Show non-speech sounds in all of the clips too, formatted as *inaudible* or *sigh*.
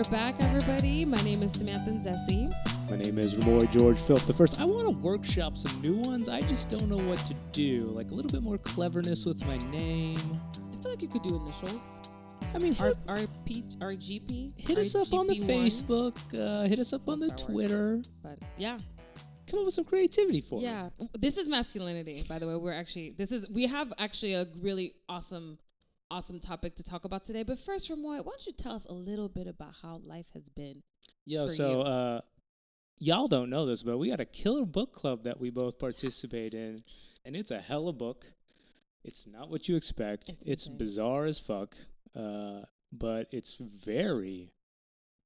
we're back, everybody. My name is Samantha Zessi. My name is Roy George Philp the first. I want to workshop some new ones. I just don't know what to do. Like a little bit more cleverness with my name. I feel like you could do initials. I mean, R- hit, RP, RGP. hit us up on the RGP1. Facebook. Uh, hit us up on the. Twitter. But yeah, Come up with some creativity for it. yeah. This is masculinity, by the way. We're actually this is we have actually a really awesome, awesome topic to talk about today. But first, Roy, why don't you tell us a little bit about how life has been? Yo, for so you. uh, y'all don't know this, but we got a killer book club that we both participate in, and it's a hella book. It's not what you expect. It's It's, bizarre as fuck, uh, but it's very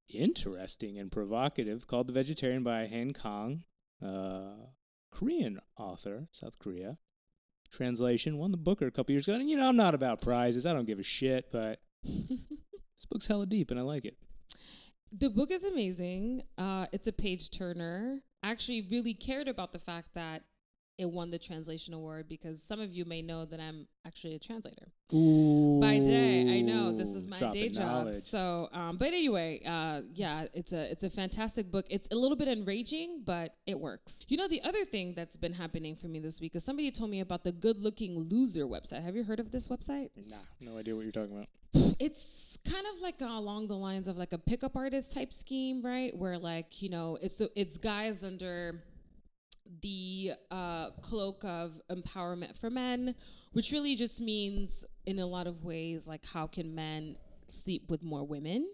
interesting and provocative. Called The Vegetarian by Han Kang, uh, Korean author, South Korea. Translation won the Booker a couple years ago, and you know I'm not about prizes. I don't give a shit, but *laughs* this book's hella deep, and I like it. The book is amazing. Uh, it's a page turner. I actually really cared about the fact that it won the translation award because some of you may know that I'm actually a translator Ooh, by day. I know this is my day job. knowledge. So, um, but anyway, uh, yeah, it's a it's a fantastic book. It's a little bit enraging, but it works. You know, the other thing that's been happening for me this week is somebody told me about the Good Looking Loser website. Have you heard of this website? Nah, no idea what you're talking about. *sighs* it's kind of like along the lines of like a pickup artist type scheme, right? Where like you know it's it's guys under the uh, cloak of empowerment for men, which really just means in a lot of ways like how can men sleep with more women?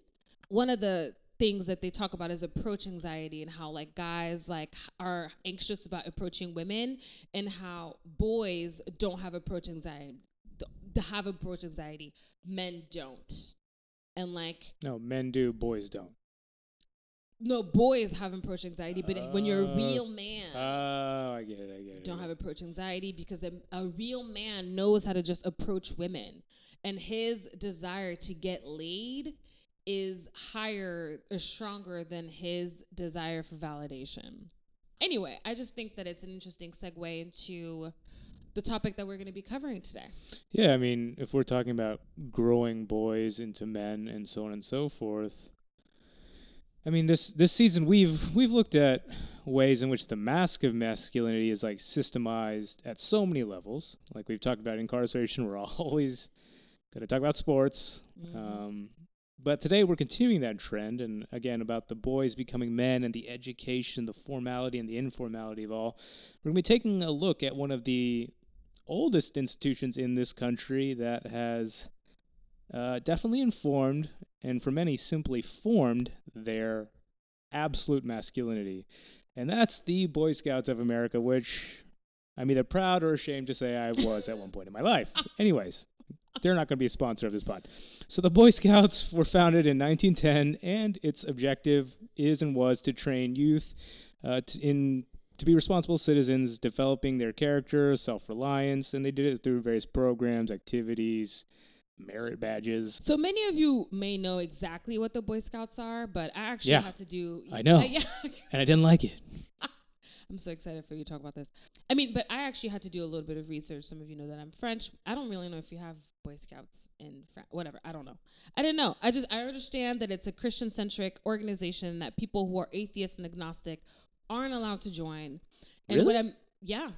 One of the things that they talk about is approach anxiety and how like guys like are anxious about approaching women and how boys don't have approach anxiety have approach anxiety men don't and like No, men do, boys don't. No boys have approach anxiety but when you're a Uh, real man Oh, I get it. I get it. don't have approach anxiety because a, a real man knows how to just approach women and his desire to get laid is higher or stronger than his desire for validation anyway i just think that it's an interesting segue into the topic that we're going to be covering today. Yeah, I mean, if we're talking about growing boys into men and so on and so forth, I mean, this this season we've we've looked at ways in which the mask of masculinity is like systemized at so many levels. Like we've talked about incarceration, we're *laughs* always going to talk about sports. Um, but today we're continuing that trend, and again about the boys becoming men and the education, the formality and the informality of all. We're going to be taking a look at one of the oldest institutions in this country that has uh, definitely informed, and for many simply formed, their absolute masculinity. And that's the Boy Scouts of America, which I'm either proud or ashamed to say I *laughs* was at one point in my life. Anyways, they're not going to be a sponsor of this pod. So the Boy Scouts were founded in 1910, and its objective is and was to train youth uh, t- in to be responsible citizens, developing their character, self-reliance, and they did it through various programs, activities, merit badges. So many of you may know exactly what the Boy Scouts are, but I actually Yeah, had to do. I know. Uh, *laughs* yeah. And I didn't like it. *laughs* I'm so excited for you to talk about this. I mean, but I actually had to do a little bit of research. Some of you know that I'm French. I don't really know if you have Boy Scouts in France. Whatever. I don't know. I didn't know. I just I understand that it's a Christian centric organization that people who are atheist and agnostic aren't allowed to join. And what Really? I'm yeah,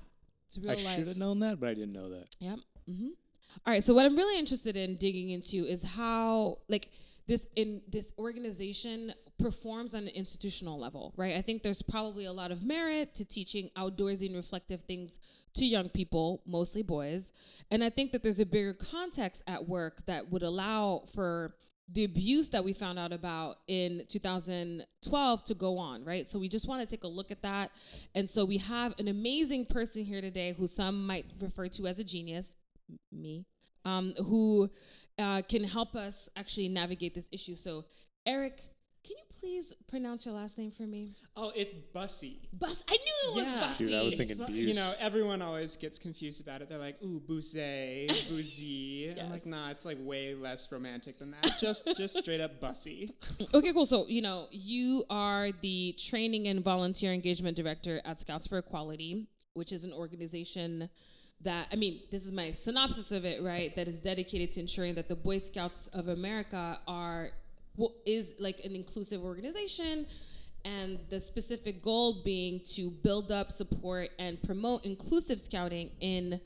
it's real I should have known that, but I didn't know that. Yep. hmm All right. So what I'm really interested in digging into is how like this in this organization performs on an institutional level, right? I think there's probably a lot of merit to teaching outdoorsy and reflective things to young people, mostly boys, and I think that there's a bigger context at work that would allow for the abuse that we found out about in 2012 to go on, right? So we just want to take a look at that. And so we have an amazing person here today who some might refer to as a genius, me, um, who uh, can help us actually navigate this issue. So, Eric, can you please pronounce your last name for me? Oh, it's Bussy. Bus. I knew it was Yeah. Bussy. Dude, I was thinking like- You know, everyone always gets confused about it. They're like, ooh, bousse, boozy. *laughs* I'm like, nah, it's like way less romantic than that. Just *laughs* just straight up Bussy. Okay, cool. So, you know, you are the training and volunteer engagement director at Scouts for Equality, which is an organization that, I mean, this is my synopsis of it, right? That is dedicated to ensuring that the Boy Scouts of America are what is like an inclusive organization and the specific goal being to build up support and promote inclusive scouting in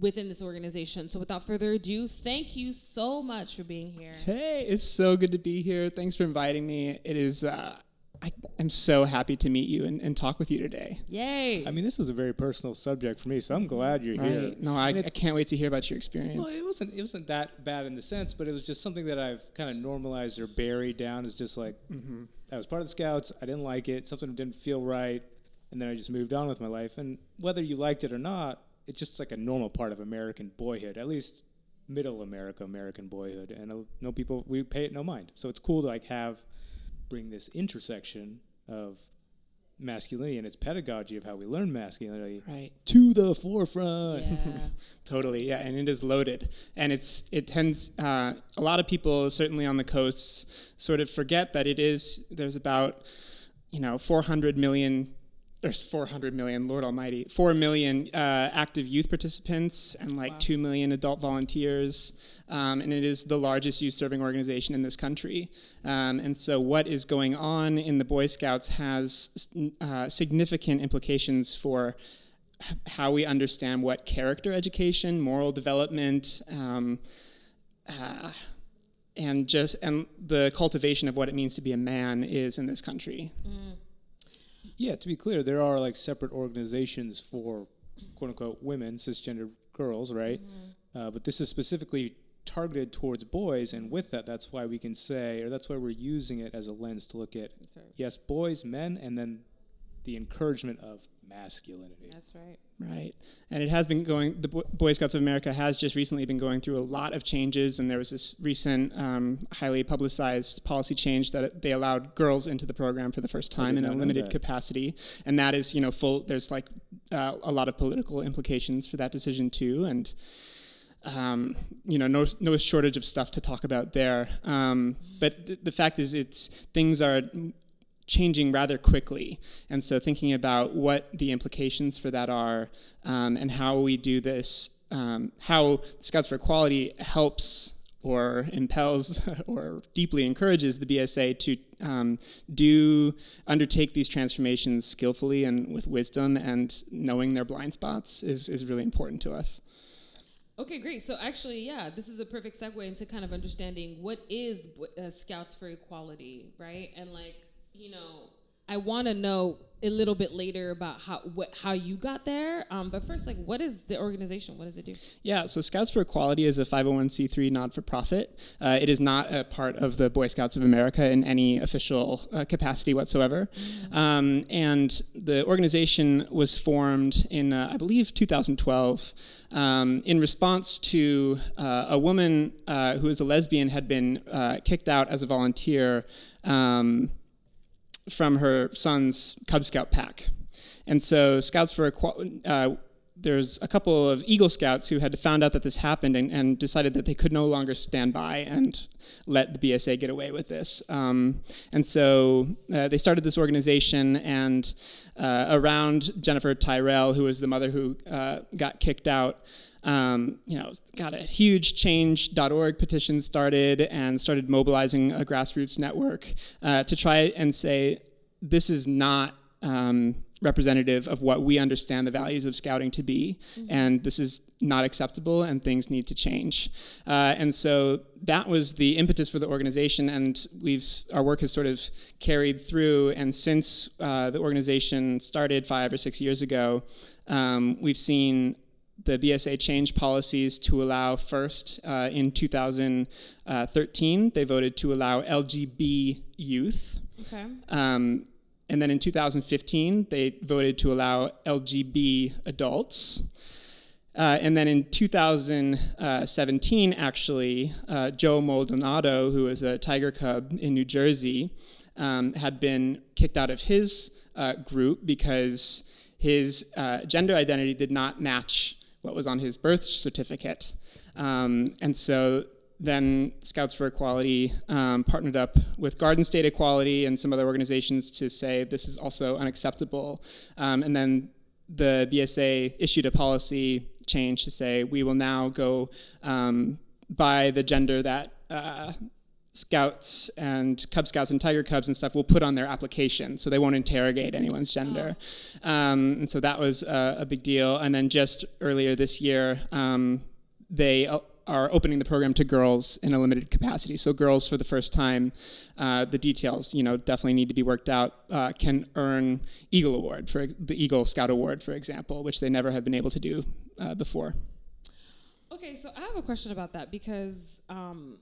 within this organization so without further ado thank you so much for being here Hey, it's so good to be here. Thanks for inviting me. It is. Uh, I'm so happy to meet you and, and talk with you today. yay I mean, this is a very personal subject for me, so I'm glad you're here. No, I, And I can't wait to hear about your Well, experience. it wasn't it wasn't that bad in the sense, but it was just something that I've kind of normalized or buried down as just like mm-hmm. I was part of the Scouts. I didn't like it. Something didn't feel right, and then I just moved on with my life. And whether you liked it or not, it's just like a normal part of American boyhood, at least middle America, American boyhood. And uh, I know people we pay it no mind. So it's cool to like have bring this intersection of masculinity and its pedagogy of how we learn masculinity Right. to the forefront. yeah. *laughs* Totally, yeah, and it is loaded, and it's it tends uh, a lot of people certainly on the coasts sort of forget that it is there's about you know 400 million there's 400 million lord almighty 4 million uh, active youth participants and like 2 million adult volunteers um, and it is the largest youth serving organization in this country. Um, and so what is going on in the boy scouts has uh, significant implications for how we understand what character education, moral development, um, uh, and just and the cultivation of what it means to be a man is in this country. Yeah, to be clear, there are like separate organizations for quote unquote women, cisgender girls, right? Uh, but this is specifically targeted towards boys, and with that, that's why we can say, or that's why we're using it as a lens to look at right. yes, boys, men, and then the encouragement of masculinity. That's right. Right, and it has been going. The Boy Scouts of America has just recently been going through a lot of changes, and there was this recent, um, highly publicized policy change that they allowed girls into the program for the first time in a limited that. capacity, and that is, you know, full. There's like uh, a lot of political implications for that decision too, and um, you know, no, no shortage of stuff to talk about there. Um, but th- the fact is, it's things are changing rather quickly, and so thinking about what the implications for that are, um, and how we do this, um, how Scouts for Equality helps or impels *laughs* or deeply encourages the BSA to um, do undertake these transformations skillfully and with wisdom and knowing their blind spots is, is really important to us. Okay, great. So actually, yeah, this is a perfect segue into kind of understanding what is uh, Scouts for Equality, right? And like, you know, I want to know a little bit later about how what how you got there. Um, but first, like, what is the organization? What does it do? Yeah, so Scouts for Equality is a 501c3 not for profit. Uh, it is not a part of the Boy Scouts of America in any official uh, capacity whatsoever. Um, and the organization was formed in, uh, I believe, 2012 um, in response to uh, a woman uh, who is a lesbian had been uh, kicked out as a volunteer. Um, from her son's Cub Scout pack. And so Scouts for Equality, uh, there's a couple of Eagle Scouts who had found out that this happened and, and decided that they could no longer stand by and let the BSA get away with this. Um, and so uh, they started this organization, and uh, around Jennifer Tyrrell, who was the mother who uh, got kicked out, um, you know, got a huge change.org petition started and started mobilizing a grassroots network uh, to try and say this is not um, representative of what we understand the values of scouting to be, and this is not acceptable, and things need to change. Uh, and so that was the impetus for the organization, and we've our work has sort of carried through. And since uh, the organization started five or six years ago, um, we've seen the BSA changed policies to allow first uh, in 2013 they voted to allow LGB youth, Okay. um, and then in 2015 they voted to allow LGB adults. Uh, and then in 2017, actually, uh, Joe Maldonado, who is a tiger cub in New Jersey, um, had been kicked out of his uh, group because his uh, gender identity did not match what was on his birth certificate. Um, and so then Scouts for Equality um, partnered up with Garden State Equality and some other organizations to say this is also unacceptable. Um, and then the BSA issued a policy change to say we will now go um, by the gender that uh, scouts and Cub Scouts and Tiger Cubs and stuff will put on their application, so they won't interrogate anyone's gender. Um, and so that was uh, a big deal. And then just earlier this year, um, they uh, are opening the program to girls in a limited capacity. So girls, for the first time, uh, the details, you know, definitely need to be worked out. Uh, can earn Eagle Award for the Eagle Scout Award, for example, which they never have been able to do uh, before. Okay, so I have a question about that because, um,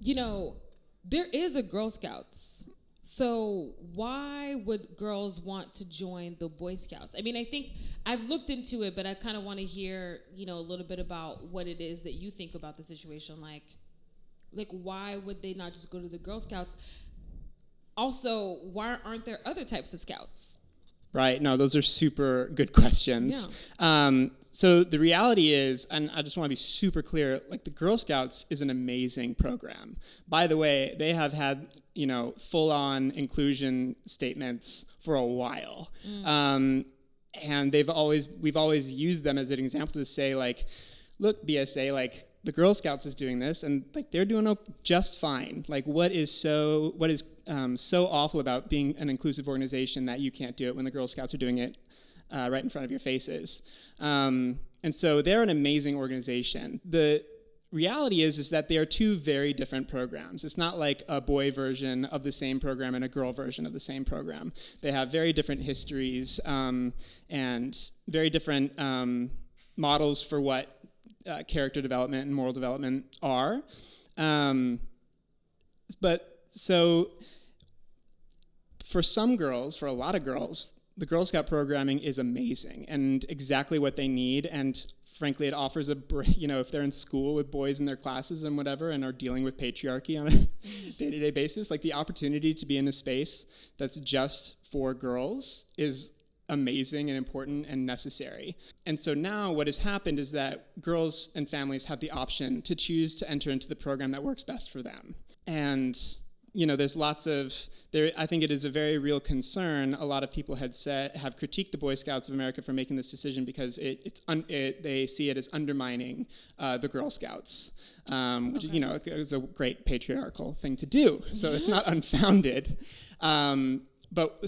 you know, there is a Girl Scouts. So why would girls want to join the Boy Scouts? I mean, I think I've looked into it, but I kind of want to hear, you know, a little bit about what it is that you think about the situation. Like, like why would they not just go to the Girl Scouts? Also, why aren't there other types of scouts? Right. No, those are super good *laughs* questions. Yeah. Um, so the reality is, and I just want to be super clear, like the Girl Scouts is an amazing program. By the way, they have had you know full on inclusion statements for a while, mm. um, and they've always we've always used them as an example to say like, look, BSA, like the Girl Scouts is doing this, and like they're doing just fine. Like, what is so what is um, so awful about being an inclusive organization that you can't do it when the Girl Scouts are doing it uh, right in front of your faces? Um, and so they're an amazing organization. The reality is is that they are two very different programs. It's not like a boy version of the same program and a girl version of the same program. They have very different histories um, and very different um, models for what uh, character development and moral development are. Um, but so for some girls, for a lot of girls, the Girl Scout programming is amazing and exactly what they need. And frankly, it offers a break. you know if they're in school with boys in their classes and whatever, and are dealing with patriarchy on a day to day basis, like the opportunity to be in a space that's just for girls is amazing and important and necessary. And so now what has happened is that girls and families have the option to choose to enter into the program that works best for them. And you know, there's lots of there. I think it is a very real concern. A lot of people had said have critiqued the Boy Scouts of America for making this decision because it, it's un, it, they see it as undermining uh, the Girl Scouts, um, which okay. you know is a great patriarchal thing to do. So it's not *laughs* unfounded. Um, but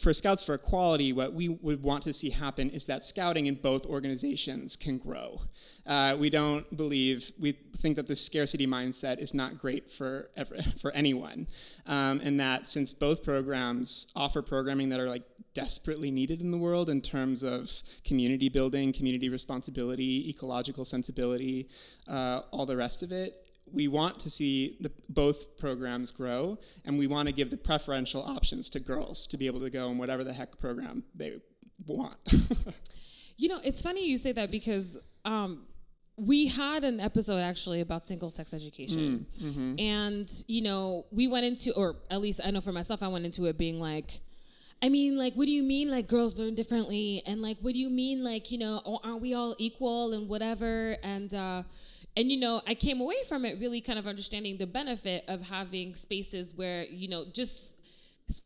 for Scouts for Equality, what we would want to see happen is that scouting in both organizations can grow. Uh, we don't believe, we think that the scarcity mindset is not great for, ever, *laughs* for anyone. Um, and that since both programs offer programming that are like desperately needed in the world in terms of community building, community responsibility, ecological sensibility, uh, all the rest of it, we want to see the, both programs grow, and we want to give the preferential options to girls to be able to go in whatever the heck program they want. *laughs* you know, it's funny you say that because um, we had an episode actually about single sex education, mm, mm-hmm. and you know, we went into, or at least I know for myself, I went into it being like. I mean, like, what do you mean, like, girls learn differently? And, like, what do you mean, like, you know, aren't we all equal and whatever? And, uh, and you know i came away from it really kind of understanding the benefit of having spaces where you know just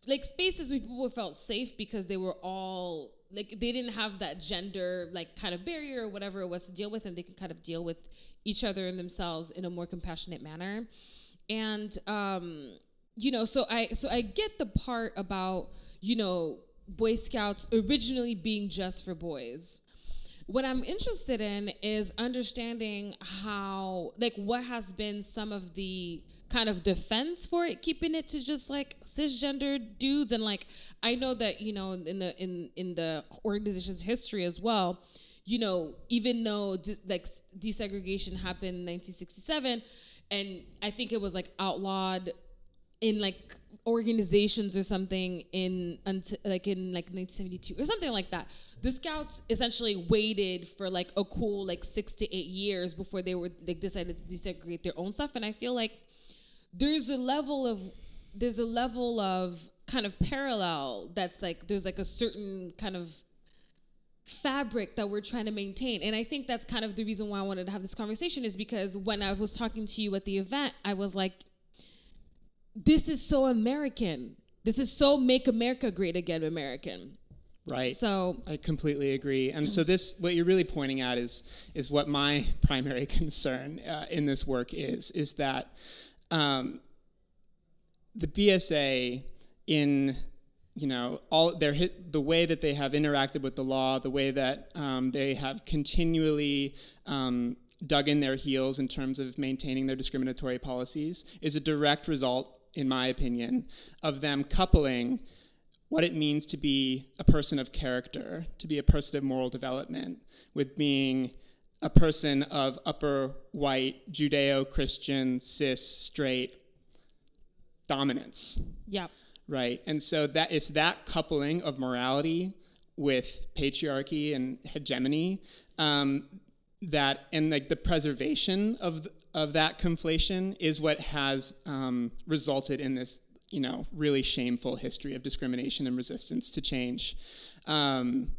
like spaces where people felt safe because they were all like they didn't have that gender like kind of barrier or whatever it was to deal with and they can kind of deal with each other and themselves in a more compassionate manner and um you know so i so i get the part about you know boy scouts originally being just for boys. What I'm interested in is understanding how, like, what has been some of the kind of defense for it, keeping it to just like cisgender dudes, and like, I know that you know in the in in the organization's history as well, you know, even though de- like desegregation happened in 1967, and I think it was like outlawed in like organizations or something in until like in like 1972 or something like that. The scouts essentially waited for like a cool like six to eight years before they were like decided to desegregate their own stuff. And i feel like there's a level of there's a level of kind of parallel that's like there's like a certain kind of fabric that we're trying to maintain. And i think that's kind of the reason why i wanted to have this conversation is because when i was talking to you at the event i was like this is so American. This is so make America great again American. Right. So I completely agree. And so this, what you're really pointing at is is what my *laughs* primary concern uh, in this work is is that um, the BSA in you know all their hit, the way that they have interacted with the law, the way that um, they have continually um, dug in their heels in terms of maintaining their discriminatory policies, is a direct result, in my opinion, of them coupling what it means to be a person of character, to be a person of moral development, with being a person of upper white, Judeo Christian, cis, straight dominance, yeah, right? And so that it's that coupling of morality with patriarchy and hegemony um, that, and like the preservation of of that conflation is what has um, resulted in this you know, really shameful history of discrimination and resistance to change. Um,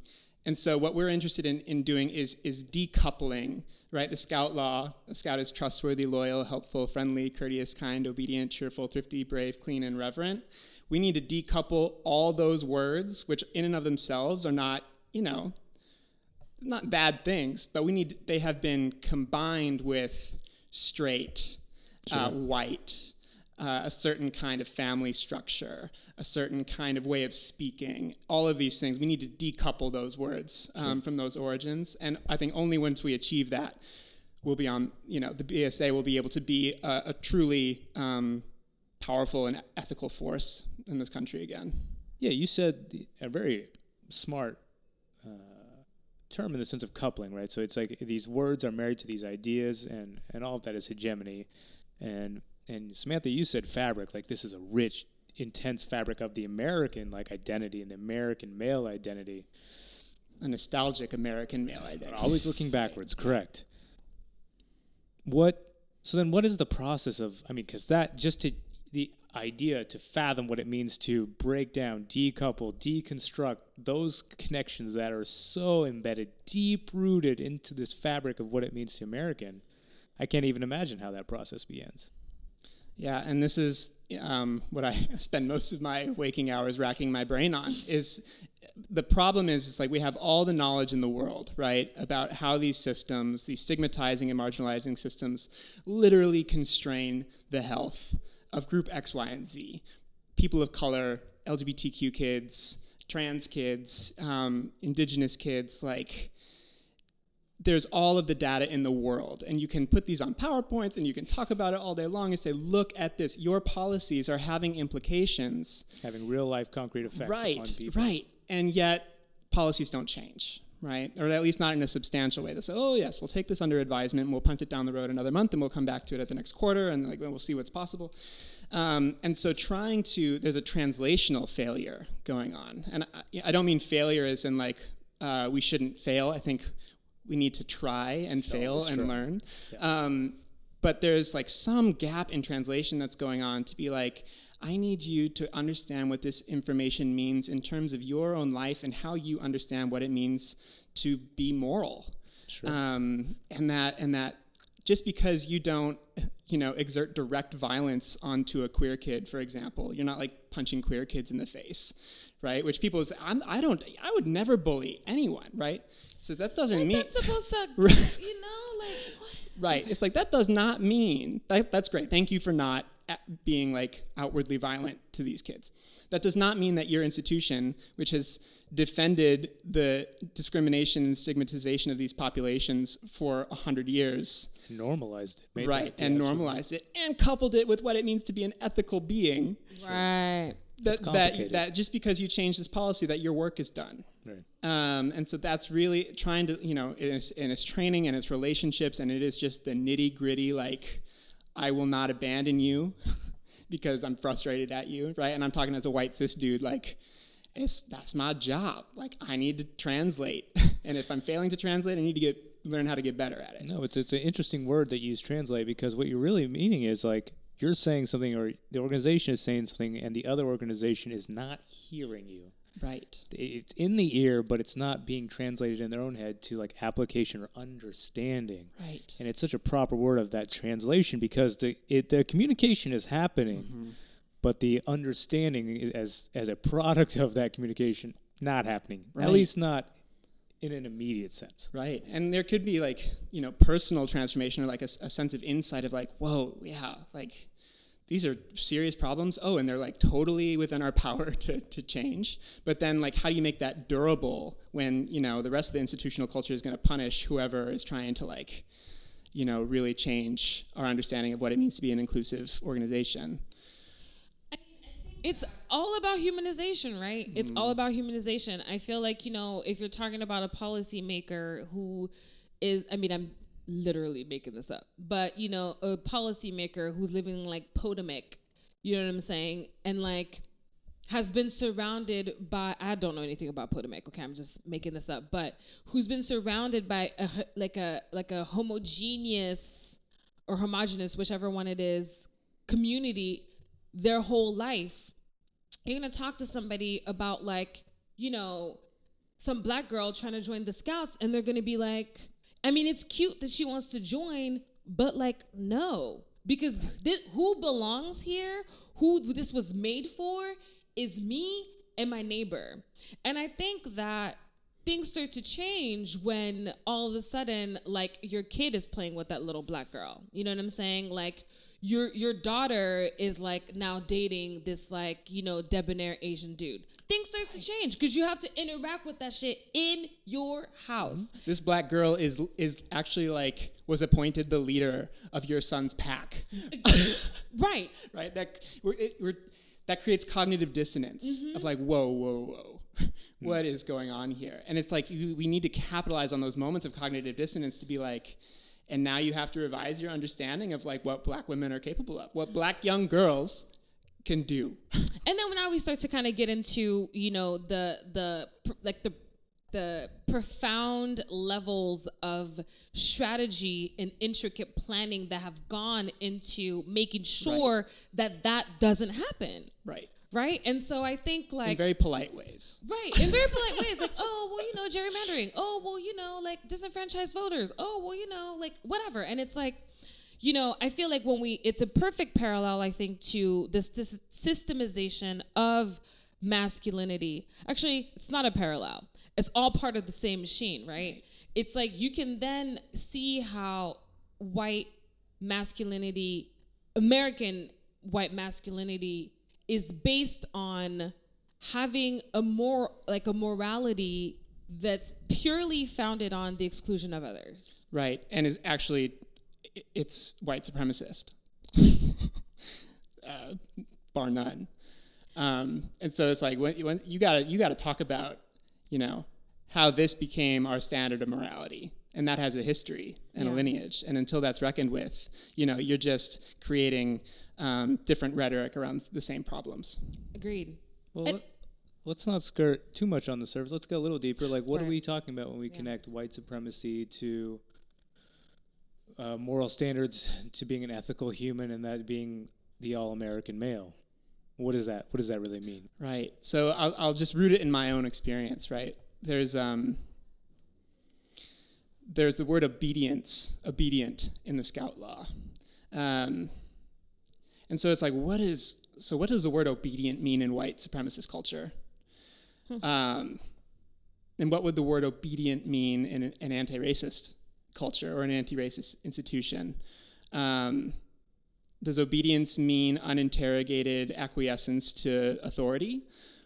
and so what we're interested in, in doing is, is decoupling, right? The scout law, a scout is trustworthy, loyal, helpful, friendly, courteous, kind, obedient, cheerful, thrifty, brave, clean, and reverent. We need to decouple all those words, which in and of themselves are not, you know, not bad things, but we need, they have been combined with straight, uh, white, uh, a certain kind of family structure, a certain kind of way of speaking, all of these things. We need to decouple those words um, from those origins. And I think only once we achieve that, we'll be on, you know, the BSA will be able to be a, a truly um, powerful and ethical force in this country again. Yeah, you said a very smart uh, term in the sense of coupling, right? So it's like these words are married to these ideas, and, and all of that is hegemony. And and Samantha, you said fabric. Like this is a rich, intense fabric of the American like identity and the American male identity. A nostalgic American male identity. Always looking backwards. Correct. What? So then, what is the process of? I mean, because that just to the idea to fathom what it means to break down, decouple, deconstruct those connections that are so embedded, deep rooted into this fabric of what it means to American. I can't even imagine how that process begins. Yeah, and this is um, what I *laughs* spend most of my waking hours racking my brain on. Is the problem is it's like we have all the knowledge in the world, right, about how these systems, these stigmatizing and marginalizing systems, literally constrain the health of group X, Y, and Z, people of color, LGBTQ kids, trans kids, um, indigenous kids, like there's all of the data in the world. And you can put these on powerpoints and you can talk about it all day long and say look at this. Your policies are having implications. Having real life concrete effects right on people. right. And yet policies don't change right or at least not in a substantial way they say oh yes we'll take this under advisement and we'll punt it down the road another month and we'll come back to it at the next quarter and like we'll see what's possible um, and so trying to there's a translational failure going on and i, I don't mean failure as in like uh, we shouldn't fail i think we need to try and fail no, and true. learn. Yeah. Um, but there's like some gap in translation that's going on to be like, I need you to understand what this information means in terms of your own life and how you understand what it means to be moral. Sure. Um, and that and that just because you don't you know exert direct violence onto a queer kid for example you're not like punching queer kids in the face right? Which people say, I'm, I don't, I would never bully anyone, right? So that doesn't like mean that's supposed to, *laughs* you know, like what? right. It's like that does not mean that, that's great. Thank you for not being like outwardly violent to these kids. That does not mean that your institution, which has defended the discrimination and stigmatization of these populations for a hundred years, normalized it, right, and normalized it, and coupled it with what it means to be an ethical being, right. That that that just because you change this policy that your work is done. Right. um, and so that's really trying to you know in its, in its training and its relationships and it is just the nitty gritty like i will not abandon you *laughs* because i'm frustrated at you right? And i'm talking as a white cis dude like it's that's my job. Like i need to translate. *laughs* And if i'm failing to translate i need to get learn how to get better at it. No it's it's an interesting word that you use translate because what you're really meaning is like you're saying something or the organization is saying something and the other organization is not hearing you right it's in the ear but it's not being translated in their own head to like application or understanding right and it's such a proper word of that translation because the it, the communication is happening mm-hmm. but the understanding as as a product of that communication not happening. Right. At least not in an immediate sense. Right. And there could be like, you know, personal transformation or like a sense of insight of like, whoa, yeah, like these are serious problems. Oh, and they're like totally within our *laughs* power to, to change. But then like how do you make that durable when, you know, the rest of the institutional culture is gonna punish whoever is trying to like, you know, really change our understanding of what it means to be an inclusive organization. It's all about humanization, right? It's mm-hmm. all about humanization. I feel like, you know, if you're talking about a policymaker who is, I mean, I'm literally making this up, but, you know, a policymaker who's living like Potomac, you know what I'm saying? And like, has been surrounded by I don't know anything about Potomac. Okay, I'm just making this up, but who's been surrounded by a, like a like a homogeneous or homogenous, whichever one it is, community their whole life. You're gonna talk to somebody about like you know some black girl trying to join the scouts, and they're gonna be like, I mean, it's cute that she wants to join, but like no, because thi- who belongs here, who this was made for, is me and my neighbor. And I think that things start to change when all of a sudden like your kid is playing with that little black girl. You know what I'm saying? Like your your daughter is like now dating this like, you know, debonair Asian dude. Things start to change because you have to interact with that shit in your house. Mm-hmm. This black girl is is actually like was appointed the leader of your son's pack. *laughs* Right. right? That we're, it, we're, that creates cognitive dissonance of mm-hmm. like, whoa, whoa, whoa, *laughs* what is going on here? And it's like you, we need to capitalize on those moments of cognitive dissonance to be like, and now you have to revise your understanding of like what black women are capable of, what black young girls can do. *laughs* And then now we start to kind of get into, you know, the the like the the profound levels of strategy and intricate planning that have gone into making sure that that doesn't happen, Right. Right? And so I think like In very polite ways. Right, in very polite ways, like, oh, well, you know, gerrymandering. Oh, well, you know, like disenfranchised voters. Oh, well, you know, like whatever. And it's like, you know, I feel like when we, it's a perfect parallel, I think, to this, this systemization of masculinity. Actually, it's not a parallel. It's all part of the same machine, right? It's like you can then see how white masculinity, American white masculinity, is based on having a more like a morality that's purely founded on the exclusion of others. Right. And is actually, it's white supremacist, *laughs* uh, bar none. Um, and so it's like when, when you gotta you gotta talk about you know how this became our standard of morality, and that has a history and a lineage. And until that's reckoned with, you know, you're just creating um, different rhetoric around the same problems. Agreed. Well, And- let, let's not skirt too much on the surface. Let's go a little deeper. Like, what are we talking about when we connect white supremacy to uh, moral standards, to being an ethical human, and that being the all-American male? What is that? What does that really mean? Right. So I'll, I'll just root it in my own experience, right? There's um, there's the word obedience, obedient in the scout law. Um, and so it's like, what is, so what does the word obedient mean in white supremacist culture? Um, and what would the word obedient mean in an, an anti racist culture or an anti racist institution? Um, does obedience mean uninterrogated acquiescence to authority?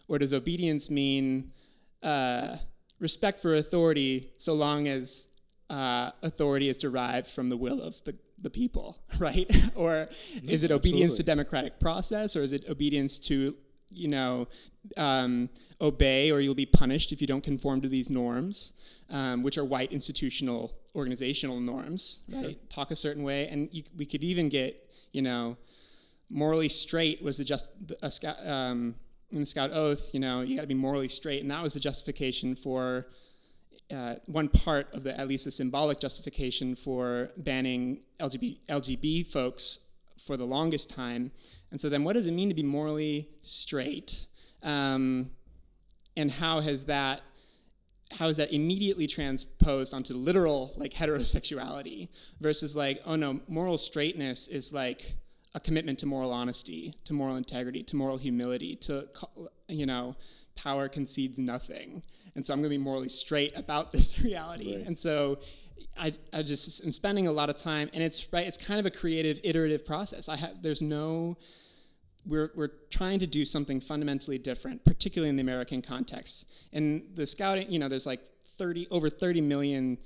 Or does obedience mean uh, respect for authority so long as uh, authority is derived from the will of the, the people, *laughs* right? *laughs* or is it obedience to democratic process or is it obedience to, you know, um, obey or you'll be punished if you don't conform to these norms, um, which are white institutional organizational norms, right? Talk a certain way. And you, we could even get, you know, morally straight was the just a scout um, in the scout oath. You know, you got to be morally straight, and that was the justification for uh, one part of the at least a symbolic justification for banning LGBT, LGB folks for the longest time. And so then, what does it mean to be morally straight? Um, and how has that how is that immediately transposed onto literal like heterosexuality versus like oh no moral straightness is like a commitment to moral honesty to moral integrity to moral humility to you know power concedes nothing, and so I'm going to be morally straight about *laughs* this reality. Right. And so I, I just am spending a lot of time, and it's right. It's kind of a creative, iterative process. I have there's no we're, we're trying to do something fundamentally different, particularly in the American context. In the scouting, you know, there's like 30, over 30 million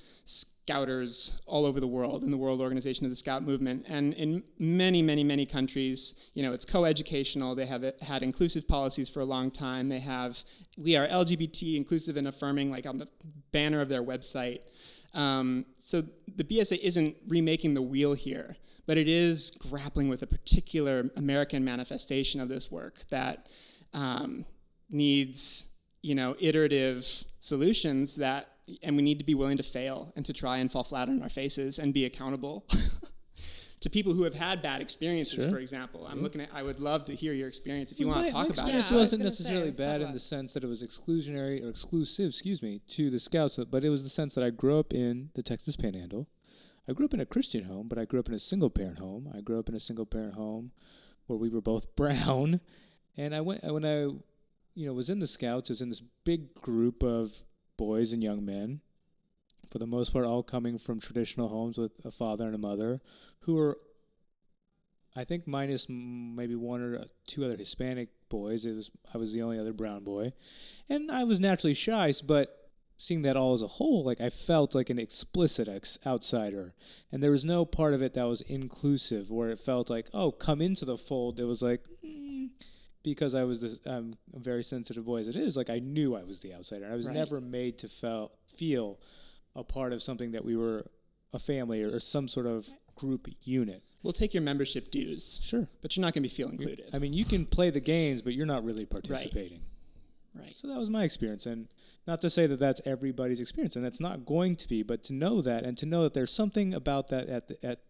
scouters all over the world in the World Organization of the Scout Movement. And in many, many, many countries, you know, it's co-educational. They have had inclusive policies for a long time. They have, we are LGBT, inclusive and affirming, like on the banner of their website. Um, so the BSA isn't remaking the wheel here, but it is grappling with a particular American manifestation of this work that um, needs, you know, iterative solutions that, and we need to be willing to fail and to try and fall flat on our faces and be accountable. *laughs* to people who have had bad experiences, Sure. for example, I'm looking at. I would love to hear your experience if you Well, want my- to talk about it. experience Yeah, I was wasn't gonna say, necessarily let's bad in the sense that it was exclusionary or exclusive, excuse me, to the Scouts, but it was the sense that I grew up in the Texas Panhandle. I grew up in a Christian home, but I grew up in a single parent home. I grew up in a single parent home where we were both *laughs* brown, and I went when I, you know, was in the Scouts. I was in this big group of boys and young men, for the most part, all coming from traditional homes with a father and a mother, who were I think minus maybe one or two other Hispanic boys. It was I was the only other brown boy, and I was naturally shy. But seeing that all as a whole, like I felt like an explicit ex- outsider, and there was no part of it that was inclusive, where it felt like, oh, come into the fold. It was like. Because I was this, um, a very sensitive boy as it is, like I knew I was the outsider. I was Right. never made to feel feel a part of something that we were a family or, or some sort of group unit. We'll take your membership dues, Sure. but you're not going to be feel included. I mean, you can play the games, but you're not really participating. right. So that was my experience, and not to say that that's everybody's experience, and that's not going to be, but to know that, and to know that there's something about that at the, at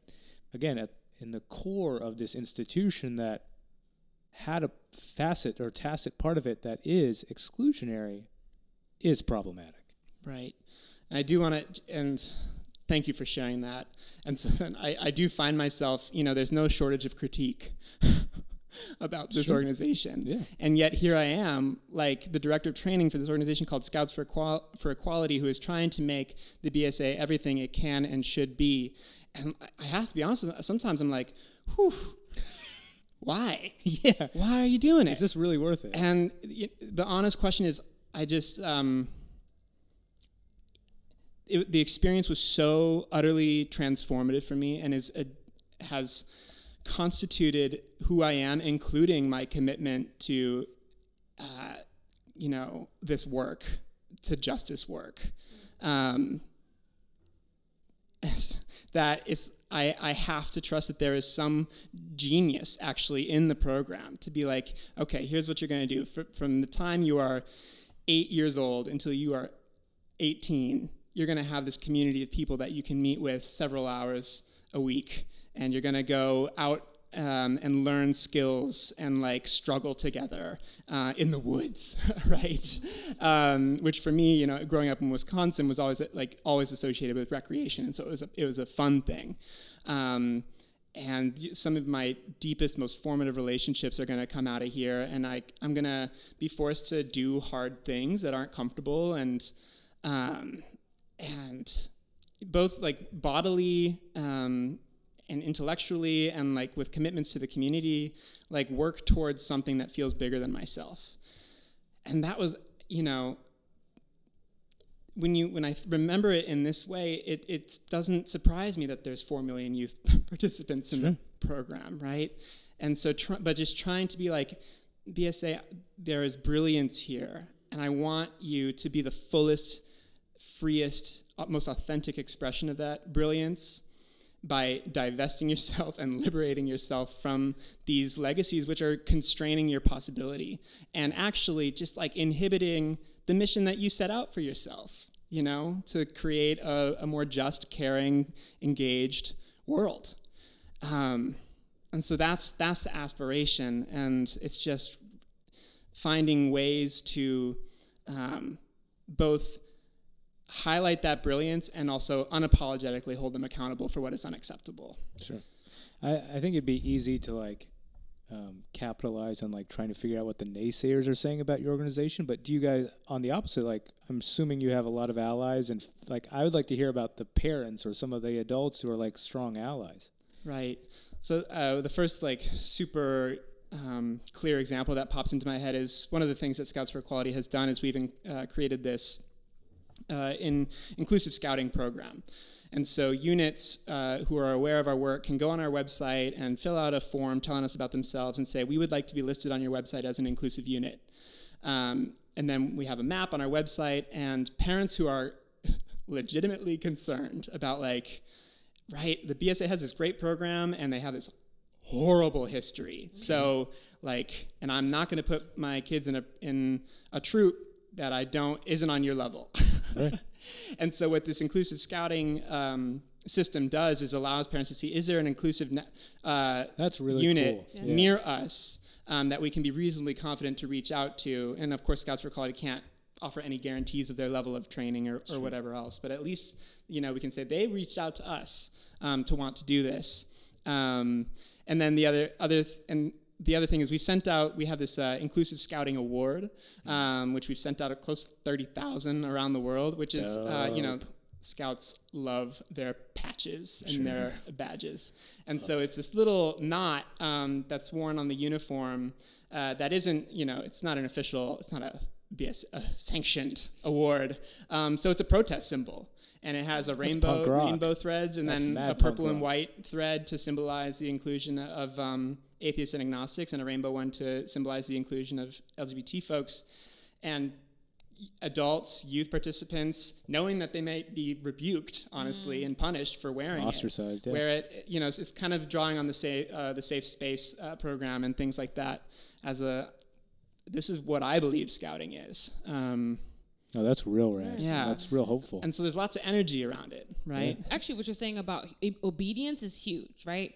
again at in the core of this institution that had a facet or tacit part of it that is exclusionary, is problematic. Right. And I do want to, and thank you for sharing that. And so then I, I do find myself, you know, there's no shortage of critique *laughs* about this Sure. organization. Yeah. And yet here I am, like the director of training for this organization called Scouts for, Equal- for Equality, who is trying to make the BSA everything it can and should be. And I- I have to be honest with you, sometimes I'm like, whew, why? *laughs* Yeah. Why are you doing it? Is this really worth it? And the honest question is, I just um, it, the experience was so utterly transformative for me, and is a, has constituted who I am, including my commitment to, uh, you know, this work, to justice work. Um, *laughs* that it's I, I have to trust that there is some genius actually in the program to be like, okay, here's what you're going to do. Fr from the time you are eight years old until you are 18, you're going to have this community of people that you can meet with several hours a week. And you're going to go out um, and learn skills and like struggle together uh, in the woods, *laughs* right? Um, which for me, you know, growing up in Wisconsin was always like always associated with recreation, and so it was a, it was a fun thing. Um, and some of my deepest, most formative relationships are going to come out of here, and I, I'm going to be forced to do hard things that aren't comfortable, and um, and both like bodily um, and intellectually and like with commitments to the community like work towards something that feels bigger than myself. And that was you know when you when i remember it in this way it, it doesn't surprise me that there's 4 million youth *laughs* participants in the program right? And so tr- but just trying to be like bsa there is brilliance here and i want you to be the fullest freest most authentic expression of that brilliance by divesting yourself *laughs* and liberating yourself from these legacies which are constraining your possibility and actually just like inhibiting the mission that you set out for yourself you know to create a, a more just caring engaged world. Um, and so that's that's the aspiration and it's just finding ways to um, both highlight that brilliance and also unapologetically hold them accountable for what is unacceptable. Sure. I, I think it'd be easy to like um, capitalize on like trying to figure out what the naysayers are saying about your organization. But do you guys, on the opposite, like I'm assuming you have a lot of allies, and f- like I would like to hear about the parents or some of the adults who are like strong allies. Right. So uh, the first like super um, clear example that pops into my head is one of the things that Scouts for Equality has done is we've in, uh, created this uh, in inclusive scouting program. And so units uh, who are aware of our work can go on our website and fill out a form telling us about themselves and say, we would like to be listed on your website as an inclusive unit. Um, and then we have a map on our website, and parents who are *laughs* legitimately concerned about like, right, the BSA has this great program and they have this horrible history. So like, and I'm not going to put my kids in a in a troop that I don't isn't on your level. *laughs* Right. *laughs* and so what this inclusive scouting um, system does is allows parents to see is there an inclusive ne- uh, That's really unit cool. Yeah. near us um, that we can be reasonably confident to reach out to. And of course, Scouts for Equality can't offer any guarantees of their level of training or, or whatever else, but at least you know we can say they reached out to us um, to want to do this. Um, and then the other other th- and the other thing is we've sent out we have this uh, inclusive scouting award um, which we've sent out at close to 30000 around the world which is uh, you know scouts love their patches and their badges. And so it's this little knot um, that's worn on the uniform uh, that isn't you know it's not an official it's not a BSA sanctioned award um, so it's a protest symbol and it has a rainbow rainbow threads and That's then a purple and white thread to symbolize the inclusion of um, atheists and agnostics, and a rainbow one to symbolize the inclusion of LGBT folks. And adults, youth participants, knowing that they may be rebuked, honestly, and punished for wearing Ostracized, it. yeah. Where it, you know, it's, it's kind of drawing on the safe, uh, the safe space uh, program and things like that as a. This is what I believe scouting is. Um, No, that's real rad. Yeah. that's real hopeful. and so there's lots of energy around it, right? actually what you're saying about obedience is huge, right?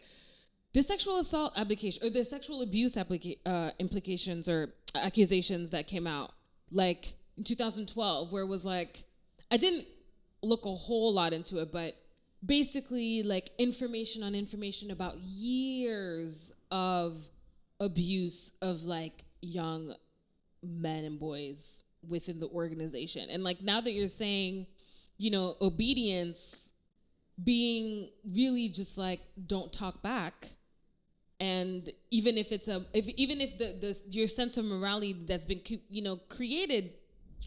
The sexual assault application or the sexual abuse applica- uh, implications or accusations that came out like in 2012, where it was like, I didn't look a whole lot into it, but basically like information on information about years of abuse of like young men and boys within the organization. And like now that you're saying, you know, obedience being really just like don't talk back and even if it's a if even if the, the your sense of morality that's been you know created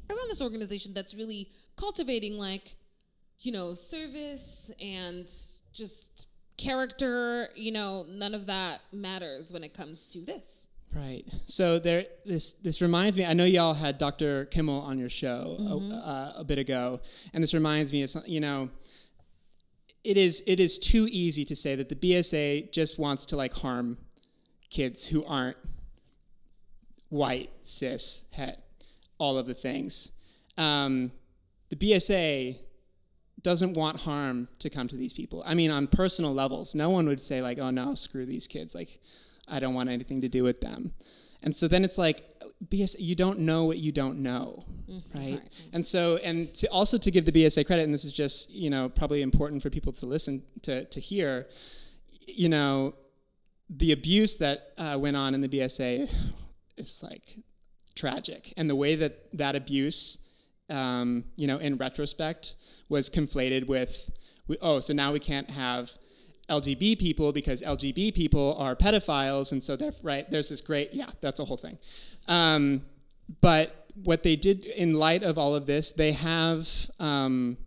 around this organization that's really cultivating like you know service and just character you know none of that matters when it comes to this Right. So there, this this reminds me. I know y'all had Dr. Kimmel on your show Mm-hmm. a, uh, a bit ago, and this reminds me of some, you know. It is it is too easy to say that the BSA just wants to like harm kids who aren't white, cis, het, all of the things. Um, the BSA doesn't want harm to come to these people. I mean, on personal levels, no one would say like, "Oh no, screw these kids." Like, I don't want anything to do with them. And so then it's like, BSA, you don't know what you don't know, right? right. And so, and to also to give the BSA credit, and this is just you know probably important for people to listen to to hear, you know, the abuse that uh, went on in the BSA is like tragic, and the way that that abuse, um, you know, in retrospect, was conflated with, we, oh, so now we can't have LGB people because LGB people are pedophiles, and so they're right. There's this great, yeah, that's a whole thing. Um, but what they did in light of all of this, they have um,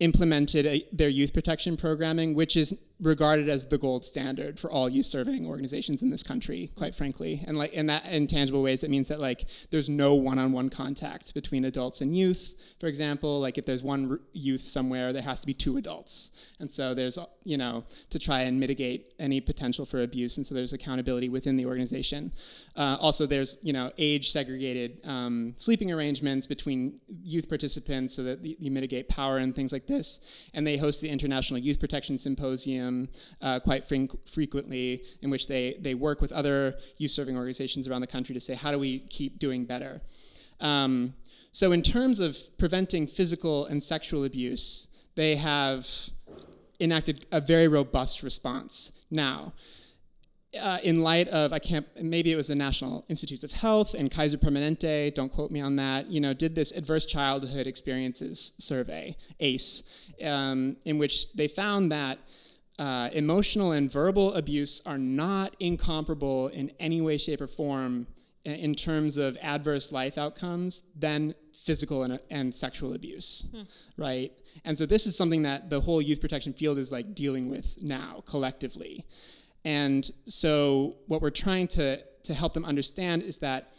implemented a, their youth protection programming, which is regarded as the gold standard for all youth serving organizations in this country, quite frankly. And like in that in tangible ways, it means that like there's no one-on-one contact between adults and youth. For example, like if there's one youth somewhere, there has to be two adults, and so there's you know to try and mitigate any potential for abuse, and so there's accountability within the organization. Uh, also, there's you know age segregated um, sleeping arrangements between youth participants so that you mitigate power and things like this. And they host the International Youth Protection Symposium uh, quite fre- frequently, in which they they work with other youth serving organizations around the country to say how do we keep doing better. Um, so, in terms of preventing physical and sexual abuse, they have enacted a very robust response. Now, uh, in light of I can't maybe it was the National Institutes of Health and Kaiser Permanente, don't quote me on that. You know, did this adverse childhood experiences survey ACE, um, in which they found that. Uh, emotional and verbal abuse are not incomparable in any way, shape, or form in terms of adverse life outcomes than physical and, and sexual abuse, hmm. right? And so this is something that the whole youth protection field is like dealing with now collectively. And so what we're trying to, to help them understand is that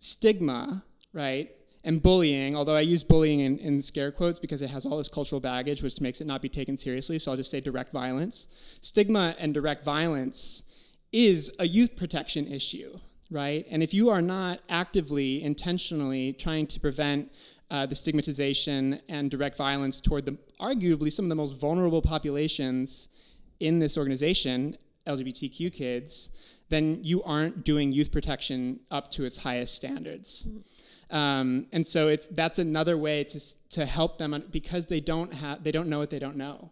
stigma, right, and bullying, although I use bullying in, in, scare quotes because it has all this cultural baggage, which makes it not be taken seriously, so I'll just say direct violence. Stigma and direct violence is a youth protection issue, right? And if you are not actively, intentionally trying to prevent uh, the stigmatization and direct violence toward the arguably some of the most vulnerable populations in this organization, LGBTQ kids, then you aren't doing youth protection up to its highest standards. Um, and so it's that's another way to to help them because they don't have they don't know what they don't know,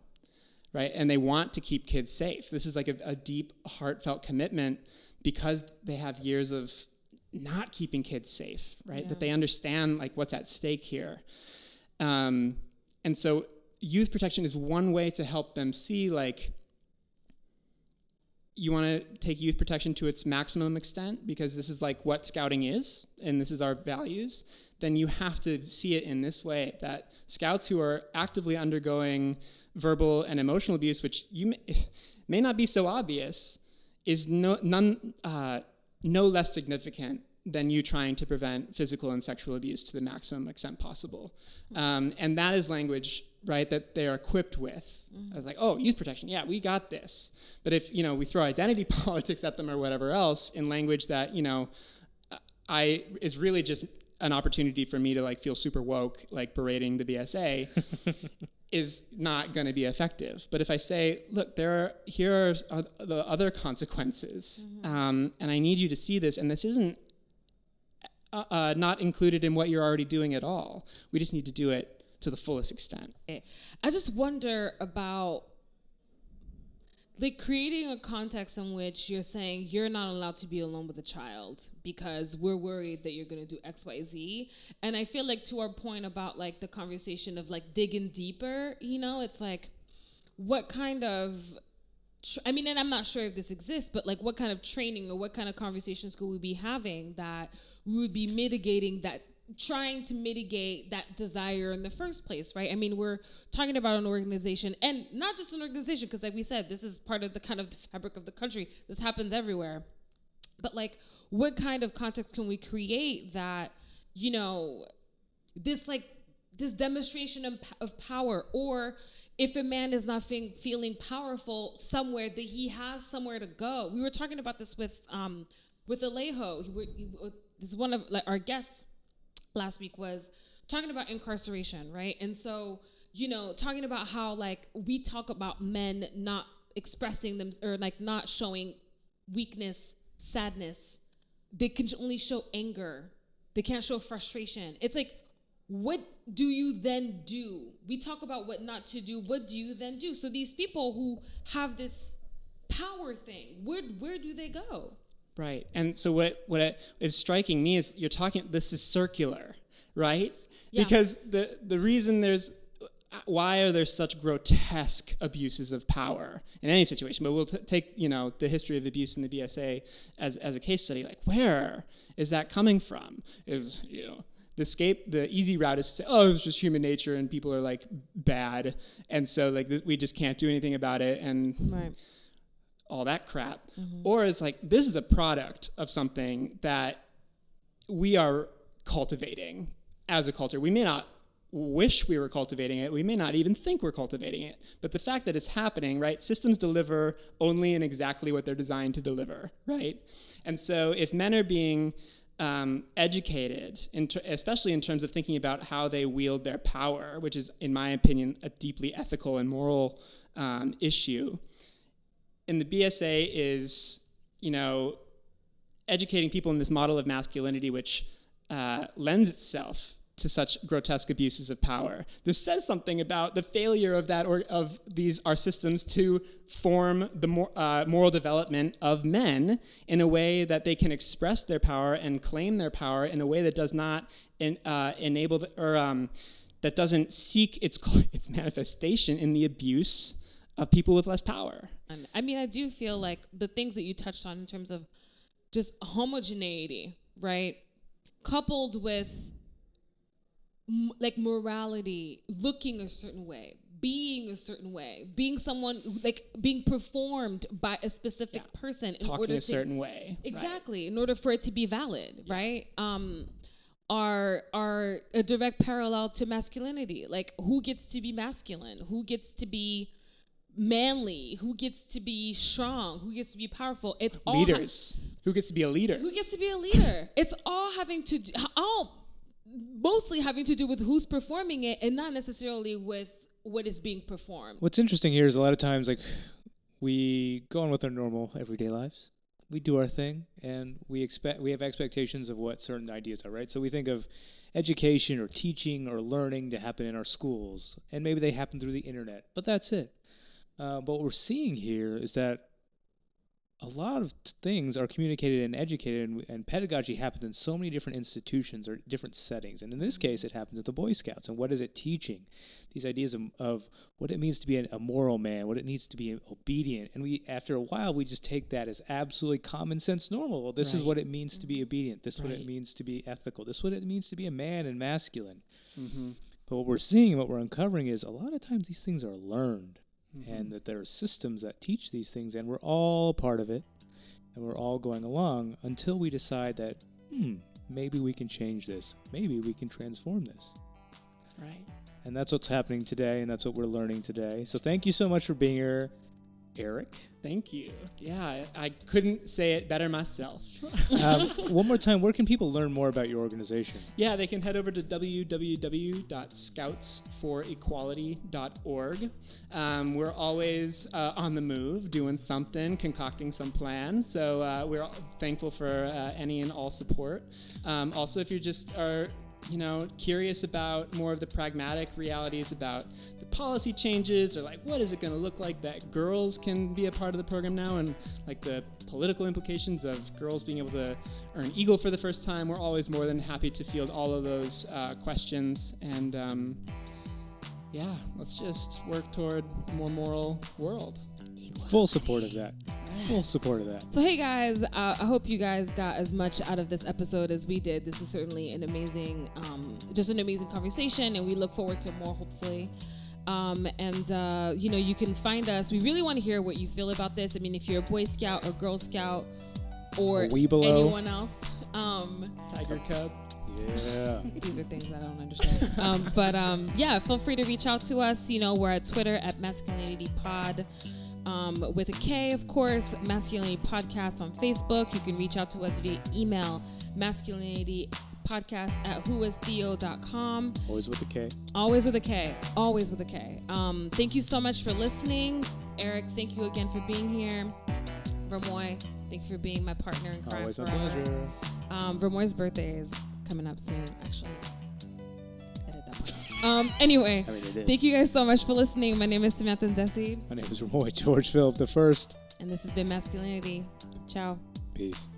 right? And they want to keep kids safe. This is like a, a deep, heartfelt commitment because they have years of not keeping kids safe, right? Yeah. That they understand like what's at stake here. Um, and so youth protection is one way to help them see like you want to take youth protection to its maximum extent because this is like what scouting is and this is our values then you have to see it in this way that scouts who are actively undergoing verbal and emotional abuse which you may, *laughs* may not be so obvious is no, none, uh, no less significant than you trying to prevent physical and sexual abuse to the maximum extent possible. Um, and that is language, right, that they're equipped with. Mm-hmm. It's like, oh, youth protection, yeah, we got this. But if, you know, we throw identity *laughs* politics at them or whatever else in language that, you know, I is really just an opportunity for me to like feel super woke, like berating the BSA, *laughs* is not going to be effective. But if I say, look, there are here are the other consequences, mm-hmm. um, and I need you to see this, and this isn't uh, uh, not included in what you're already doing at all. We just need to do it to the fullest extent. I just wonder about like creating a context in which you're saying you're not allowed to be alone with a child because we're worried that you're going to do xyz and i feel like to our point about like the conversation of like digging deeper you know it's like what kind of I mean, and I'm not sure if this exists, but like what kind of training or what kind of conversations could we be having that we would be mitigating that trying to mitigate that desire in the first place, right? I mean, we're talking about an organization and not just an organization, because like we said, this is part of the kind of the fabric of the country. This happens everywhere. But like, what kind of context can we create that, you know, this like this demonstration of, power or if a man is not fe- feeling powerful somewhere that he has somewhere to go we were talking about this with um with alejo he, he, this is one of like our guests last week was talking about incarceration, right? And so, you know, talking about how like we talk about men not expressing them or like not showing weakness, sadness. They can only show anger. They can't show frustration. It's like, what do you then do? We talk about what not to do. What do you then do? So these people who have this power thing, where where do they go? Right. And so what what is striking me is you're talking this is circular, right? Yeah. Because the the reason there's why are there such grotesque abuses of power in any situation? But we'll t- take you know the history of abuse in the BSA as, as a case study. Like where is that coming from? Is you know the escape the easy route is to say oh it's just human nature and people are like bad and so like th- we just can't do anything about it and right all that crap. Mm-hmm. Or it's like, this is a product of something that we are cultivating as a culture. We may not wish we were cultivating it. We may not even think we're cultivating it. But the fact that it's happening, right? Systems deliver only in exactly what they're designed to deliver, right? And so if men are being um, educated, in ter- especially in terms of thinking about how they wield their power, which is, in my opinion, a deeply ethical and moral um, issue, in the BSA is, you know, educating people in this model of masculinity, which uh, lends itself to such grotesque abuses of power. This says something about the failure of that or of these our systems to form the mor- uh, moral development of men in a way that they can express their power and claim their power in a way that does not in, uh, enable the, or um, that doesn't seek its *laughs* its manifestation in the abuse of people with less power. And I mean, I do feel like the things that you touched on in terms of just homogeneity, right? Coupled with m- like morality, looking a certain way, being a certain way, being someone like being performed by a specific Yeah. person in Talking order a to certain way. right. exactly in order for it to be valid, right? Um, are are a direct parallel to masculinity. Like who gets to be masculine? Who gets to be manly? Who gets to be strong? Who gets to be powerful? It's all ha- Leaders. Who gets to be a leader? who gets to be a leader? it's all having to do, all mostly having to do with who's performing it and not necessarily with what is being performed. What's interesting here is a lot of times like we go on with our normal everyday lives. We do our thing and we expect we have expectations of what certain ideas are, right? So we think of education or teaching or learning to happen in our schools, and maybe they happen through the internet, but that's it. Uh, but what we're seeing here is that a lot of things are communicated and educated, and, and pedagogy happens in so many different institutions or different settings. And in this case, it happens at the Boy Scouts. And what is it teaching? These ideas of, of what it means to be an, a moral man, what it needs to be obedient. And we, after a while, we just take that as absolutely common sense normal. Well, this is what it means to be obedient. This is what it means to be ethical. This is what it means to be a man and masculine. Mm-hmm. But what we're seeing what we're uncovering is a lot of times these things are learned and that there are systems that teach these things and we're all part of it and we're all going along until we decide that, hmm, maybe we can change this. Maybe we can transform this. Right. And that's what's happening today and that's what we're learning today. So thank you so much for being here, Eric. Thank you. Yeah, I, I couldn't say it better myself. *laughs* Um, one more time, where can people learn more about your organization? yeah, they can head over to www.scoutsforequality.org. Um, we're always uh, on the move, doing something, concocting some plans. So uh, we're thankful for uh, any and all support. Um, also, if you just are you know, curious about more of the pragmatic realities about the policy changes or like what is it going to look like that girls can be a part of the program now and like the political implications of girls being able to earn Eagle for the first time. We're always more than happy to field all of those uh, questions. And um, yeah, let's just work toward a more moral world. Full support of that. Full support of that. So, hey guys, uh, I hope you guys got as much out of this episode as we did. This was certainly an amazing, um, just an amazing conversation, and we look forward to more, hopefully. Um, and uh, you know, you can find us. We really want to hear what you feel about this. I mean, if you're a Boy Scout or Girl Scout or A Webelo. anyone else, um, Tiger Cub. Yeah. *laughs* these are things I don't understand. *laughs* um, but um, yeah, feel free to reach out to us. You know, we're at Twitter at Masculinity Pod. Um, with a K, of course, Masculinity Podcast on Facebook. You can reach out to us via email, masculinity podcast at whoistheo.com. Always with a K. Always with a K. Always with a K. Um, thank you so much for listening. Eric, thank you again for being here. Vermoy, thank you for being my partner in crime Always my pleasure. Um, Vermoy's birthday is coming up soon, actually. Edit that part. Um, anyway, I mean, thank you guys so much for listening. My name is Samantha Zessi, My name is Roy George Philip the First. and this has been Masculinity. Ciao. Peace.